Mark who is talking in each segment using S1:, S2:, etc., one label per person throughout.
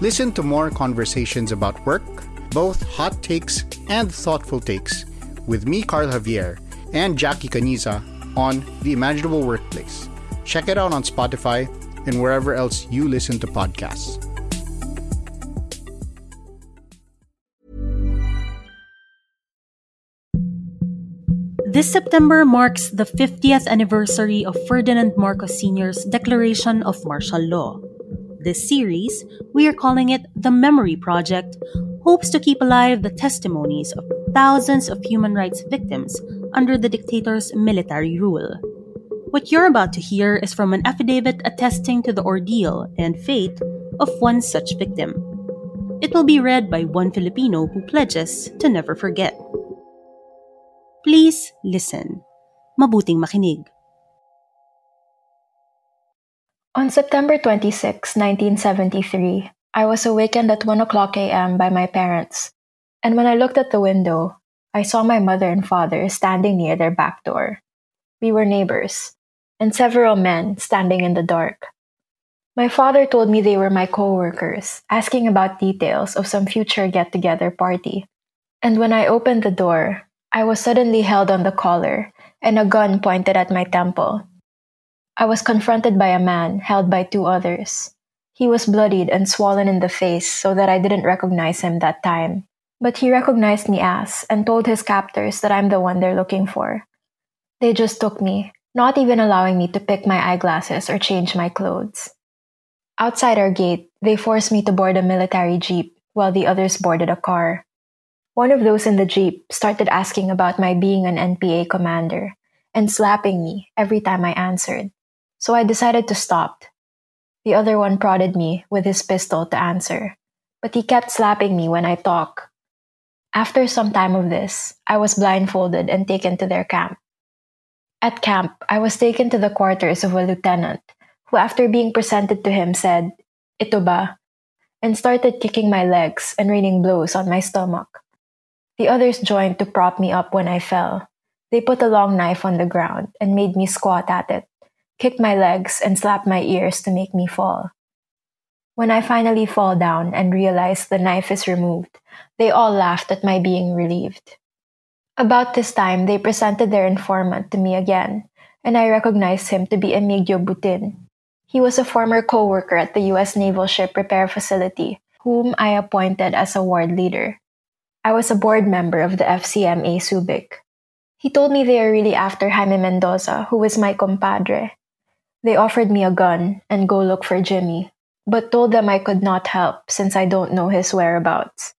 S1: Listen to more conversations about work, both hot takes and thoughtful takes, with me, Carl Javier, and Jackie Caniza on The Imaginable Workplace. Check it out on Spotify and wherever else you listen to podcasts.
S2: This September marks the 50th anniversary of Ferdinand Marcos Sr.'s declaration of martial law. This series, we are calling it the Memory Project, hopes to keep alive the testimonies of thousands of human rights victims under the dictator's military rule. What you're about to hear is from an affidavit attesting to the ordeal and fate of one such victim. It will be read by one Filipino who pledges to never forget. Please listen. Mabuting makinig.
S3: On September 26, 1973, I was awakened at 1 o'clock a.m. by my parents, and when I looked at the window, I saw my mother and father standing near their back door. We were neighbors, and several men standing in the dark. My father told me they were my co-workers, asking about details of some future get-together party. And when I opened the door, I was suddenly held on the collar and a gun pointed at my temple. I was confronted by a man held by two others. He was bloodied and swollen in the face so that I didn't recognize him that time. But he recognized me as and told his captors that I'm the one they're looking for. They just took me, not even allowing me to pick my eyeglasses or change my clothes. Outside our gate, they forced me to board a military jeep while the others boarded a car. One of those in the jeep started asking about my being an NPA commander and slapping me every time I answered so I decided to stop. The other one prodded me with his pistol to answer, but he kept slapping me when I talk. After some time of this, I was blindfolded and taken to their camp. At camp, I was taken to the quarters of a lieutenant, who after being presented to him said, Ito ba? and started kicking my legs and raining blows on my stomach. The others joined to prop me up when I fell. They put a long knife on the ground and made me squat at it kicked my legs, and slapped my ears to make me fall. When I finally fall down and realize the knife is removed, they all laughed at my being relieved. About this time, they presented their informant to me again, and I recognized him to be Emigdio Butin. He was a former co-worker at the U.S. Naval Ship Repair Facility, whom I appointed as a ward leader. I was a board member of the FCMA Subic. He told me they are really after Jaime Mendoza, who was my compadre. They offered me a gun and go look for Jimmy, but told them I could not help since I don't know his whereabouts.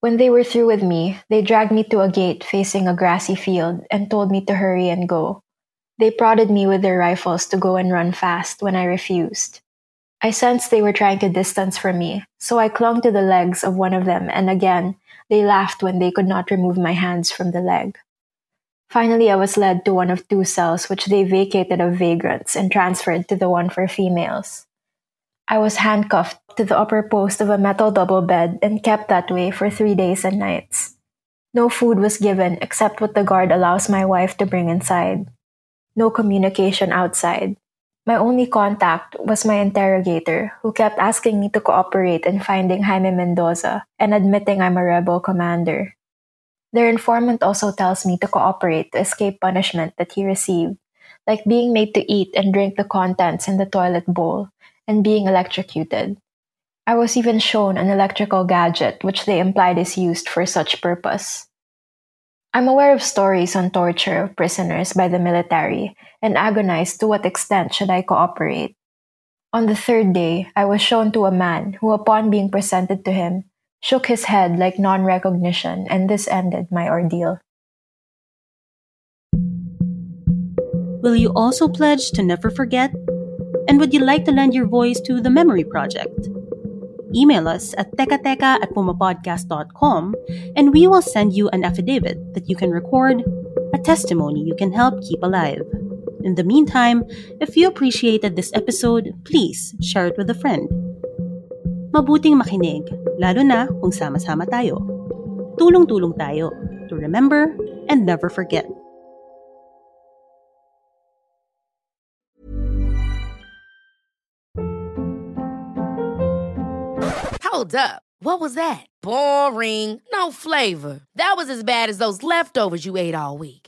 S3: When they were through with me, they dragged me to a gate facing a grassy field and told me to hurry and go. They prodded me with their rifles to go and run fast when I refused. I sensed they were trying to distance from me, so I clung to the legs of one of them, and again, they laughed when they could not remove my hands from the leg. Finally, I was led to one of two cells which they vacated of vagrants and transferred to the one for females. I was handcuffed to the upper post of a metal double bed and kept that way for three days and nights. No food was given except what the guard allows my wife to bring inside. No communication outside. My only contact was my interrogator, who kept asking me to cooperate in finding Jaime Mendoza and admitting I'm a rebel commander. Their informant also tells me to cooperate to escape punishment that he received, like being made to eat and drink the contents in the toilet bowl and being electrocuted. I was even shown an electrical gadget which they implied is used for such purpose. I'm aware of stories on torture of prisoners by the military and agonized to what extent should I cooperate. On the third day, I was shown to a man who, upon being presented to him, shook his head like non recognition, and this ended my ordeal.
S2: Will you also pledge to never forget? And would you like to lend your voice to the Memory Project? Email us at tekateka at pumapodcast.com and we will send you an affidavit that you can record, a testimony you can help keep alive. In the meantime, if you appreciated this episode, please share it with a friend. Mabuting makinig, lalo na kung sama-sama tayo. Tulong-tulong tayo to remember and never forget.
S4: Hold up. What was that? Boring. No flavor. That was as bad as those leftovers you ate all week.